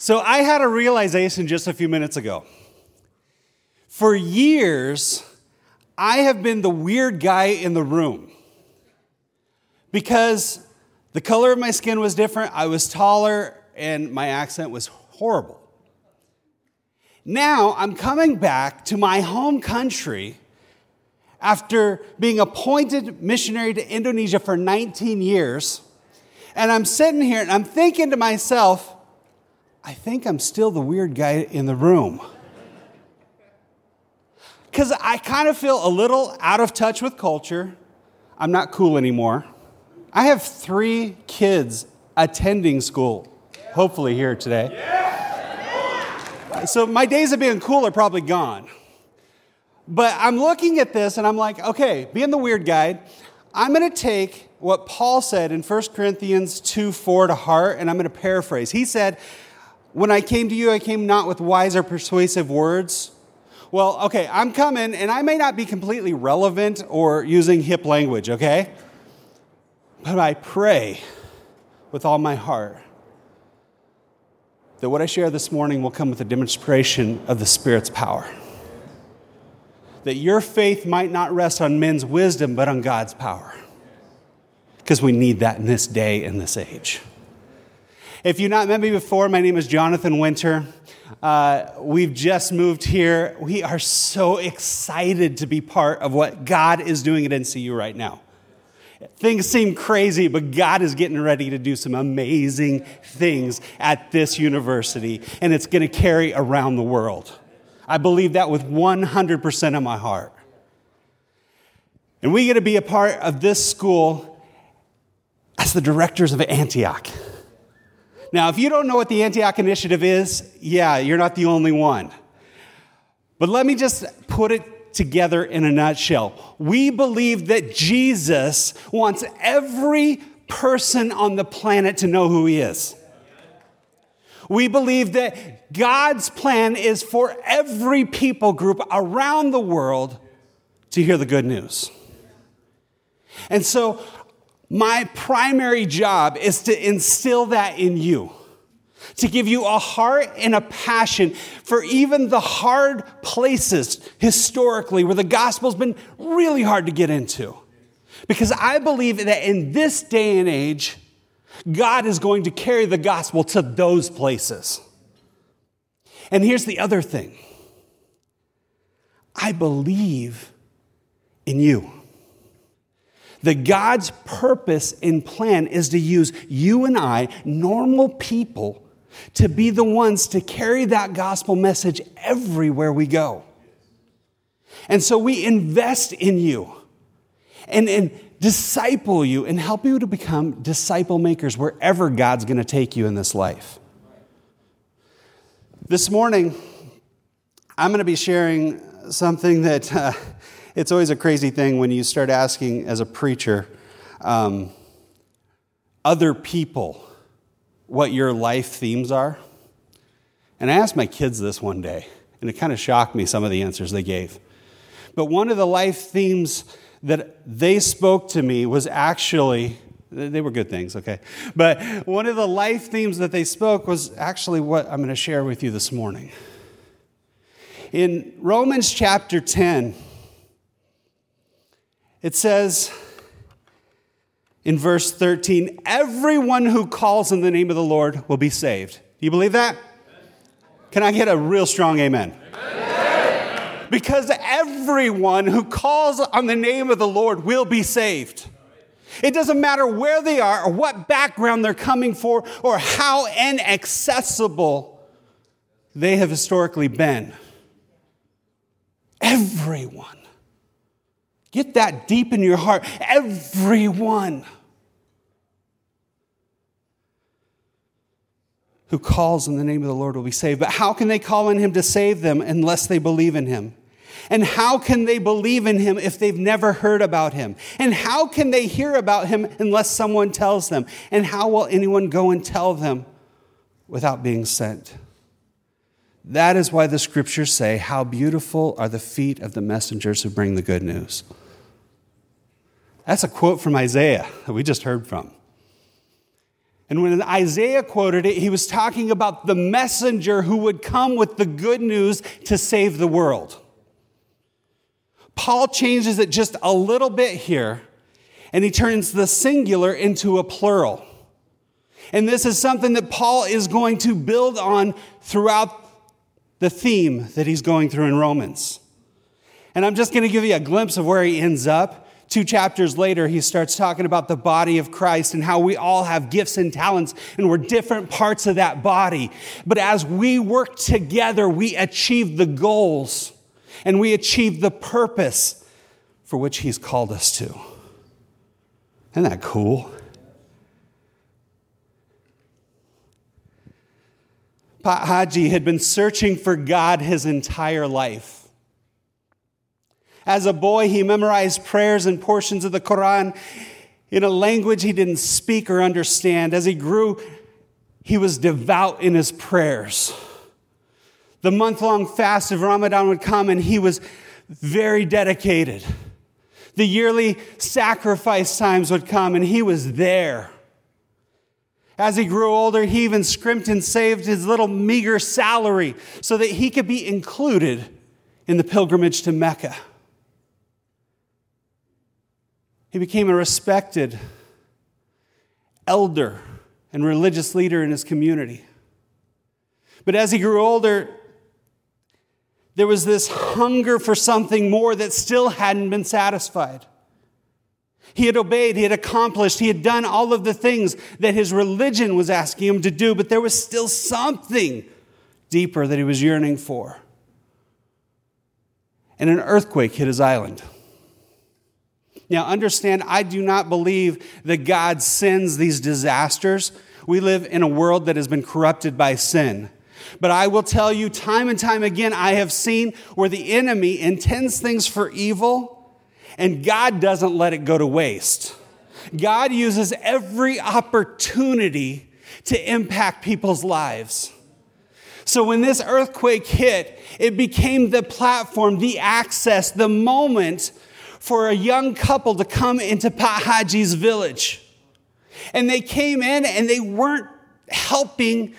So I had a realization just a few minutes ago. For years, I have been the weird guy in the room because the color of my skin was different, I was taller, and my accent was horrible. Now I'm coming back to my home country after being appointed missionary to Indonesia for 19 years. And I'm sitting here and I'm thinking to myself, I think I'm still the weird guy in the room. Because I kind of feel a little out of touch with culture. I'm not cool anymore. I have three kids attending school, hopefully, here today. So my days of being cool are probably gone. But I'm looking at this and I'm like, okay, being the weird guy, I'm going to take what Paul said in 1 Corinthians 2 4 to heart, and I'm going to paraphrase. He said, When I came to you, I came not with wise or persuasive words. Well, okay, I'm coming, and I may not be completely relevant or using hip language, okay? But I pray with all my heart that what I share this morning will come with a demonstration of the Spirit's power. That your faith might not rest on men's wisdom, but on God's power. Because we need that in this day and this age. If you've not met me before, my name is Jonathan Winter. Uh, we've just moved here. We are so excited to be part of what God is doing at NCU right now. Things seem crazy, but God is getting ready to do some amazing things at this university, and it's going to carry around the world. I believe that with 100% of my heart. And we get to be a part of this school as the directors of Antioch. Now, if you don't know what the Antioch Initiative is, yeah, you're not the only one. But let me just put it together in a nutshell. We believe that Jesus wants every person on the planet to know who he is. We believe that God's plan is for every people group around the world to hear the good news. And so, my primary job is to instill that in you to give you a heart and a passion for even the hard places historically where the gospel's been really hard to get into. Because I believe that in this day and age, God is going to carry the gospel to those places. And here's the other thing I believe in you. That God's purpose and plan is to use you and I, normal people, to be the ones to carry that gospel message everywhere we go. And so we invest in you and, and disciple you and help you to become disciple makers wherever God's going to take you in this life. This morning, I'm going to be sharing something that uh, it's always a crazy thing when you start asking as a preacher um, other people what your life themes are? And I asked my kids this one day, and it kind of shocked me some of the answers they gave. But one of the life themes that they spoke to me was actually, they were good things, okay? But one of the life themes that they spoke was actually what I'm going to share with you this morning. In Romans chapter 10, it says, in verse 13, everyone who calls in the name of the Lord will be saved. Do you believe that? Can I get a real strong amen? amen? Because everyone who calls on the name of the Lord will be saved. It doesn't matter where they are or what background they're coming for or how inaccessible they have historically been. Everyone Get that deep in your heart. Everyone who calls in the name of the Lord will be saved. But how can they call on him to save them unless they believe in him? And how can they believe in him if they've never heard about him? And how can they hear about him unless someone tells them? And how will anyone go and tell them without being sent? That is why the scriptures say, How beautiful are the feet of the messengers who bring the good news. That's a quote from Isaiah that we just heard from. And when Isaiah quoted it, he was talking about the messenger who would come with the good news to save the world. Paul changes it just a little bit here, and he turns the singular into a plural. And this is something that Paul is going to build on throughout the theme that he's going through in Romans. And I'm just going to give you a glimpse of where he ends up. Two chapters later, he starts talking about the body of Christ and how we all have gifts and talents and we're different parts of that body. But as we work together, we achieve the goals and we achieve the purpose for which he's called us to. Isn't that cool? Pak Haji had been searching for God his entire life. As a boy, he memorized prayers and portions of the Quran in a language he didn't speak or understand. As he grew, he was devout in his prayers. The month long fast of Ramadan would come, and he was very dedicated. The yearly sacrifice times would come, and he was there. As he grew older, he even scrimped and saved his little meager salary so that he could be included in the pilgrimage to Mecca. He became a respected elder and religious leader in his community. But as he grew older, there was this hunger for something more that still hadn't been satisfied. He had obeyed, he had accomplished, he had done all of the things that his religion was asking him to do, but there was still something deeper that he was yearning for. And an earthquake hit his island. Now, understand, I do not believe that God sends these disasters. We live in a world that has been corrupted by sin. But I will tell you, time and time again, I have seen where the enemy intends things for evil, and God doesn't let it go to waste. God uses every opportunity to impact people's lives. So when this earthquake hit, it became the platform, the access, the moment for a young couple to come into Pak Haji's village. And they came in and they weren't helping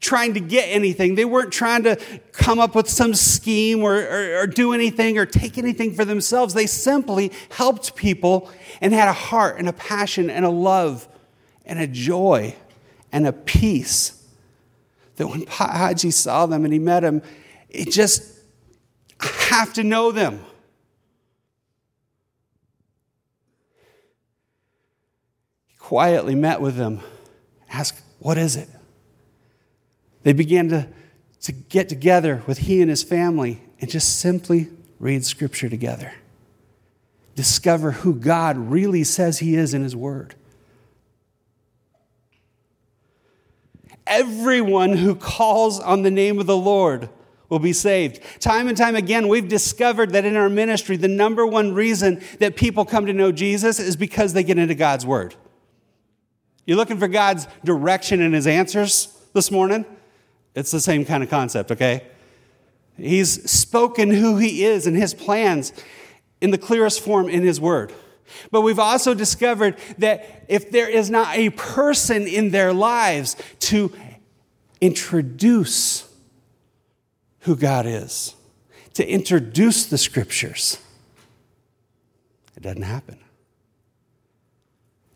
trying to get anything. They weren't trying to come up with some scheme or, or, or, do anything or take anything for themselves. They simply helped people and had a heart and a passion and a love and a joy and a peace that when Haji saw them and he met them, it just, I have to know them. Quietly met with them, asked, What is it? They began to, to get together with he and his family and just simply read scripture together. Discover who God really says he is in his word. Everyone who calls on the name of the Lord will be saved. Time and time again, we've discovered that in our ministry, the number one reason that people come to know Jesus is because they get into God's word. You're looking for God's direction and his answers this morning? It's the same kind of concept, okay? He's spoken who he is and his plans in the clearest form in his word. But we've also discovered that if there is not a person in their lives to introduce who God is, to introduce the scriptures, it doesn't happen.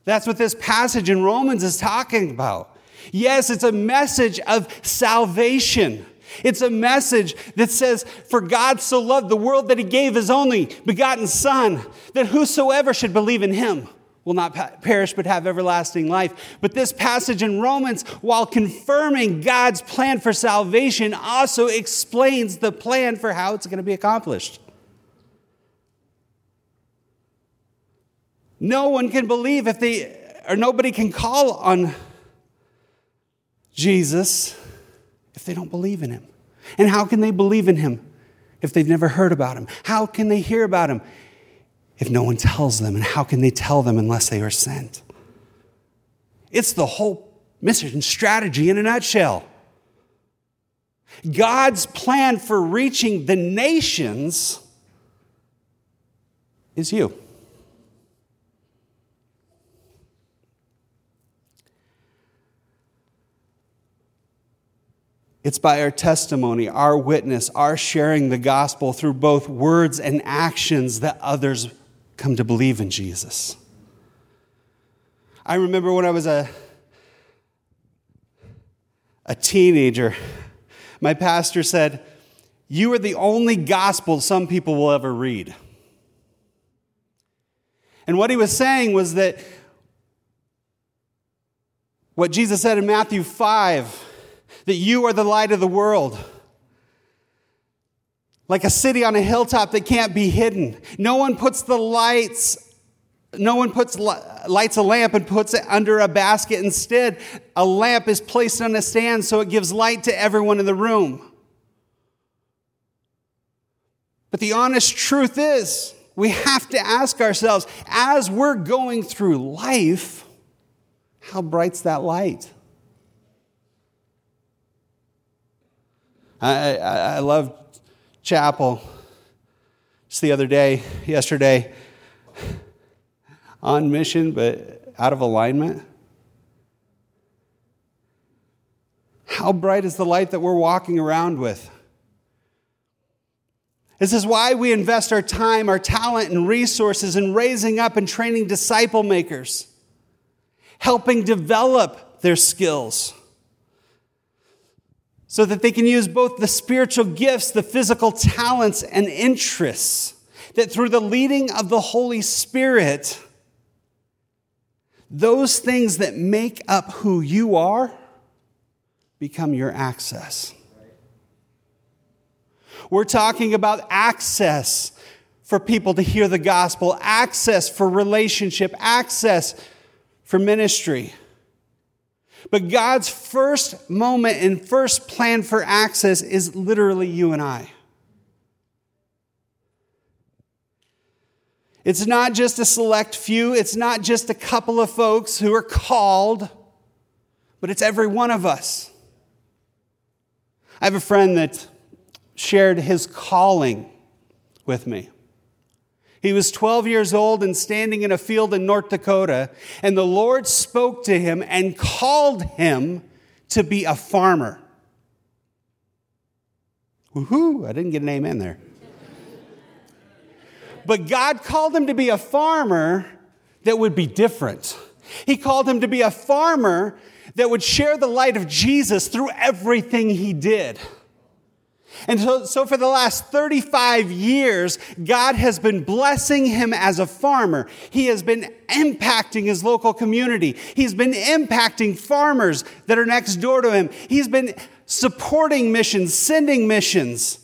That's what this passage in Romans is talking about. Yes, it's a message of salvation. It's a message that says, For God so loved the world that he gave his only begotten Son, that whosoever should believe in him will not perish but have everlasting life. But this passage in Romans, while confirming God's plan for salvation, also explains the plan for how it's going to be accomplished. No one can believe if they, or nobody can call on Jesus if they don't believe in him. And how can they believe in him if they've never heard about him? How can they hear about him if no one tells them? And how can they tell them unless they are sent? It's the whole mission strategy in a nutshell. God's plan for reaching the nations is you. It's by our testimony, our witness, our sharing the gospel through both words and actions that others come to believe in Jesus. I remember when I was a, a teenager, my pastor said, You are the only gospel some people will ever read. And what he was saying was that what Jesus said in Matthew 5 that you are the light of the world. Like a city on a hilltop that can't be hidden. No one puts the lights no one puts lights a lamp and puts it under a basket. Instead, a lamp is placed on a stand so it gives light to everyone in the room. But the honest truth is, we have to ask ourselves as we're going through life, how bright's that light? I, I, I love chapel. Just the other day, yesterday, on mission, but out of alignment. How bright is the light that we're walking around with? This is why we invest our time, our talent, and resources in raising up and training disciple makers, helping develop their skills so that they can use both the spiritual gifts, the physical talents, and interests. That through the leading of the Holy Spirit, those things that make up who you are become your access. We're talking about access for people to hear the gospel, access for relationship, access for ministry. But God's first moment and first plan for access is literally you and I. It's not just a select few, it's not just a couple of folks who are called, but it's every one of us. I have a friend that shared his calling with me. He was 12 years old and standing in a field in North Dakota, and the Lord spoke to him and called him to be a farmer. Woohoo! I didn't get an amen there. But God called him to be a farmer that would be different. He called him to be a farmer that would share the light of Jesus through everything he did. And so, so, for the last 35 years, God has been blessing him as a farmer. He has been impacting his local community. He's been impacting farmers that are next door to him. He's been supporting missions, sending missions,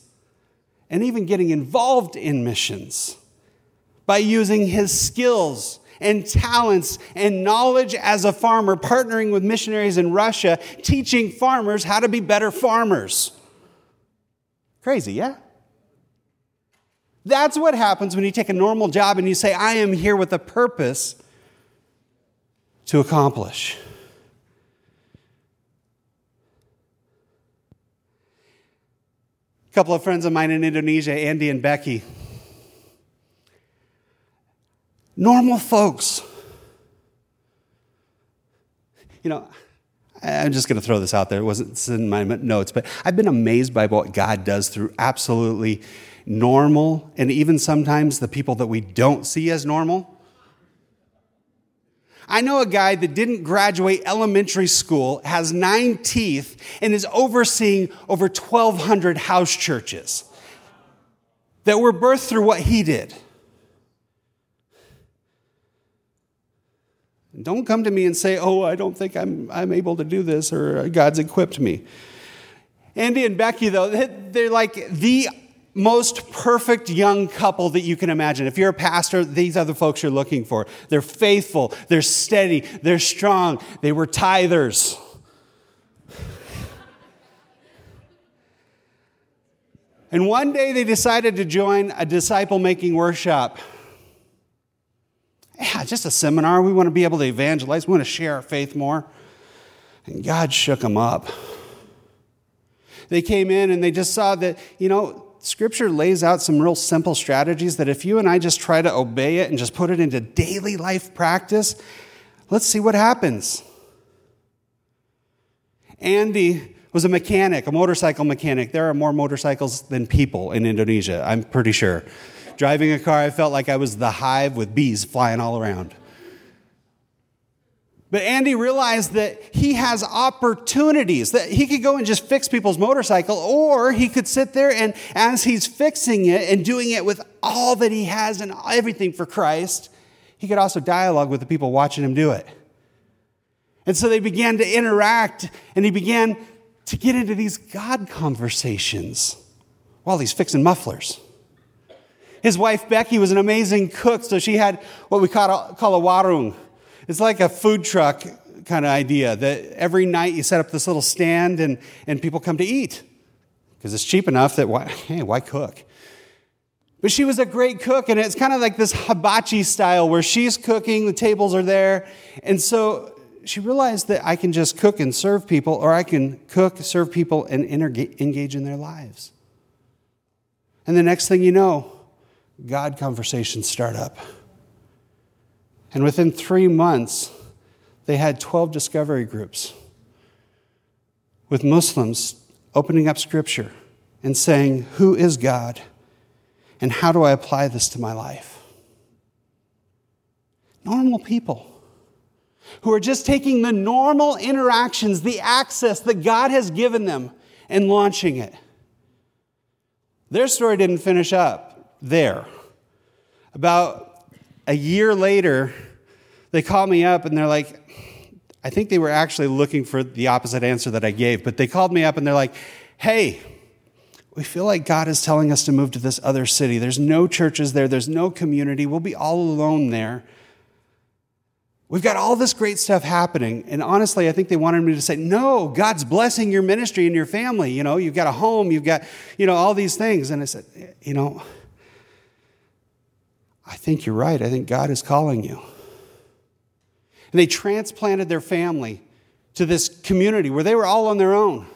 and even getting involved in missions by using his skills and talents and knowledge as a farmer, partnering with missionaries in Russia, teaching farmers how to be better farmers. Crazy, yeah? That's what happens when you take a normal job and you say, I am here with a purpose to accomplish. A couple of friends of mine in Indonesia, Andy and Becky. Normal folks. You know, I'm just going to throw this out there. It wasn't in my notes, but I've been amazed by what God does through absolutely normal and even sometimes the people that we don't see as normal. I know a guy that didn't graduate elementary school, has nine teeth, and is overseeing over 1,200 house churches that were birthed through what he did. Don't come to me and say, oh, I don't think I'm, I'm able to do this or uh, God's equipped me. Andy and Becky, though, they're like the most perfect young couple that you can imagine. If you're a pastor, these are the folks you're looking for. They're faithful, they're steady, they're strong, they were tithers. And one day they decided to join a disciple making workshop yeah, just a seminar. We want to be able to evangelize. We want to share our faith more. And God shook them up. They came in and they just saw that, you know, Scripture lays out some real simple strategies that if you and I just try to obey it and just put it into daily life practice, let's see what happens. Andy was a mechanic, a motorcycle mechanic. There are more motorcycles than people in Indonesia, I'm pretty sure. Driving a car, I felt like I was the hive with bees flying all around. But Andy realized that he has opportunities, that he could go and just fix people's motorcycle, or he could sit there and as he's fixing it and doing it with all that he has and everything for Christ, he could also dialogue with the people watching him do it. And so they began to interact, and he began to get into these God conversations while he's fixing mufflers. His wife Becky was an amazing cook, so she had what we call a, call a warung. It's like a food truck kind of idea that every night you set up this little stand and, and people come to eat because it's cheap enough that why, hey, why cook? But she was a great cook, and it's kind of like this hibachi style where she's cooking, the tables are there. And so she realized that I can just cook and serve people, or I can cook, serve people, and engage in their lives. And the next thing you know, God conversations start up. And within three months, they had 12 discovery groups with Muslims opening up scripture and saying, Who is God? And how do I apply this to my life? Normal people who are just taking the normal interactions, the access that God has given them, and launching it. Their story didn't finish up there. About a year later, they called me up and they're like, I think they were actually looking for the opposite answer that I gave, but they called me up and they're like, hey, we feel like God is telling us to move to this other city. There's no churches there, there's no community. We'll be all alone there. We've got all this great stuff happening. And honestly, I think they wanted me to say, no, God's blessing your ministry and your family. You know, you've got a home, you've got, you know, all these things. And I said, you know, I think you're right. I think God is calling you. And they transplanted their family to this community where they were all on their own.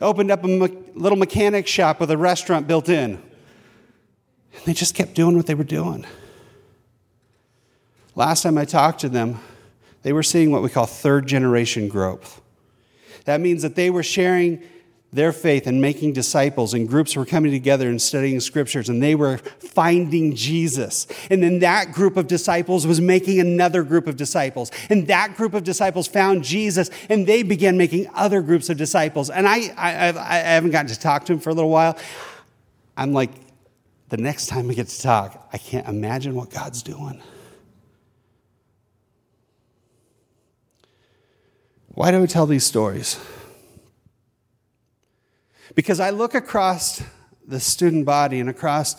Opened up a me- little mechanic shop with a restaurant built in. And they just kept doing what they were doing. Last time I talked to them, they were seeing what we call third generation growth. That means that they were sharing their faith and making disciples, and groups were coming together and studying scriptures, and they were finding Jesus. And then that group of disciples was making another group of disciples. And that group of disciples found Jesus, and they began making other groups of disciples. And I, I, I haven't gotten to talk to him for a little while. I'm like, the next time I get to talk, I can't imagine what God's doing. Why do I tell these stories? Because I look across the student body and across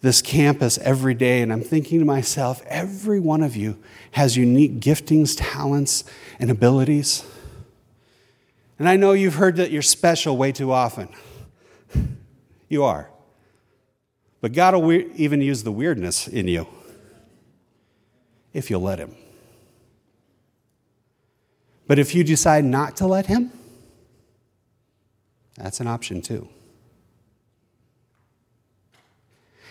this campus every day, and I'm thinking to myself, every one of you has unique giftings, talents, and abilities. And I know you've heard that you're special way too often. You are. But God will even use the weirdness in you if you'll let Him. But if you decide not to let Him, that's an option too.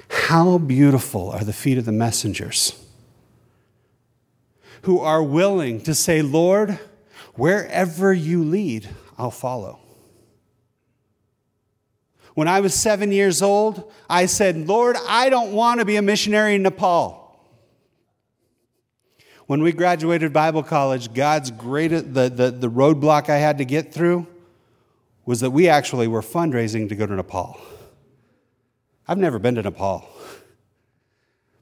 How beautiful are the feet of the messengers who are willing to say, Lord, wherever you lead, I'll follow. When I was seven years old, I said, Lord, I don't want to be a missionary in Nepal. When we graduated Bible college, God's greatest, the, the, the roadblock I had to get through was that we actually were fundraising to go to Nepal. I've never been to Nepal.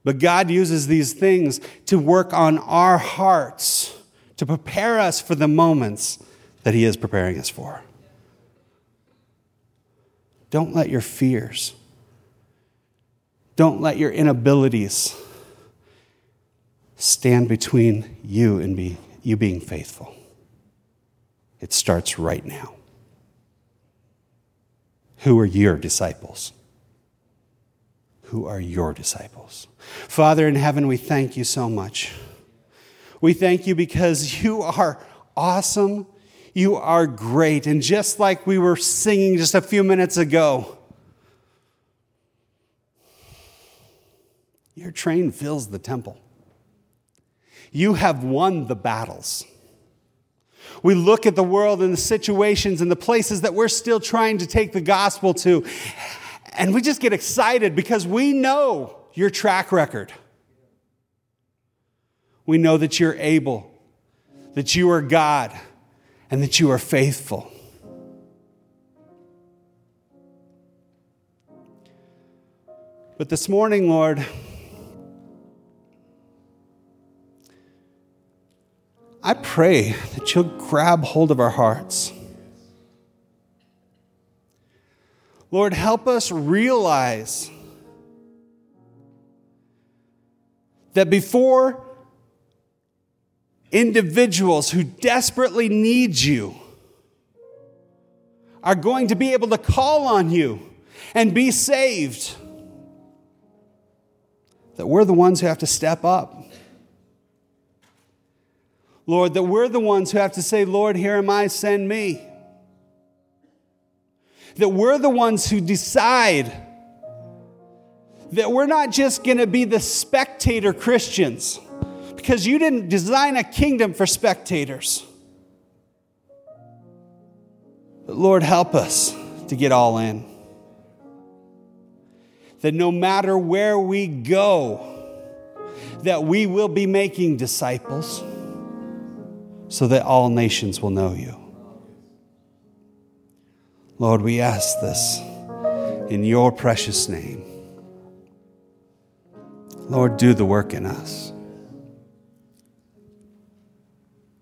But God uses these things to work on our hearts, to prepare us for the moments that He is preparing us for. Don't let your fears, don't let your inabilities stand between you and be, you being faithful. It starts right now. Who are your disciples? Who are your disciples? Father in heaven, we thank you so much. We thank you because you are awesome. You are great. And just like we were singing just a few minutes ago, your train fills the temple. You have won the battles. We look at the world and the situations and the places that we're still trying to take the gospel to, and we just get excited because we know your track record. We know that you're able, that you are God, and that you are faithful. But this morning, Lord, I pray that you'll grab hold of our hearts. Lord, help us realize that before individuals who desperately need you are going to be able to call on you and be saved, that we're the ones who have to step up. Lord, that we're the ones who have to say, Lord, here am I, send me. That we're the ones who decide that we're not just going to be the spectator Christians, because you didn't design a kingdom for spectators. But Lord, help us to get all in. That no matter where we go, that we will be making disciples so that all nations will know you. Lord, we ask this in your precious name. Lord, do the work in us.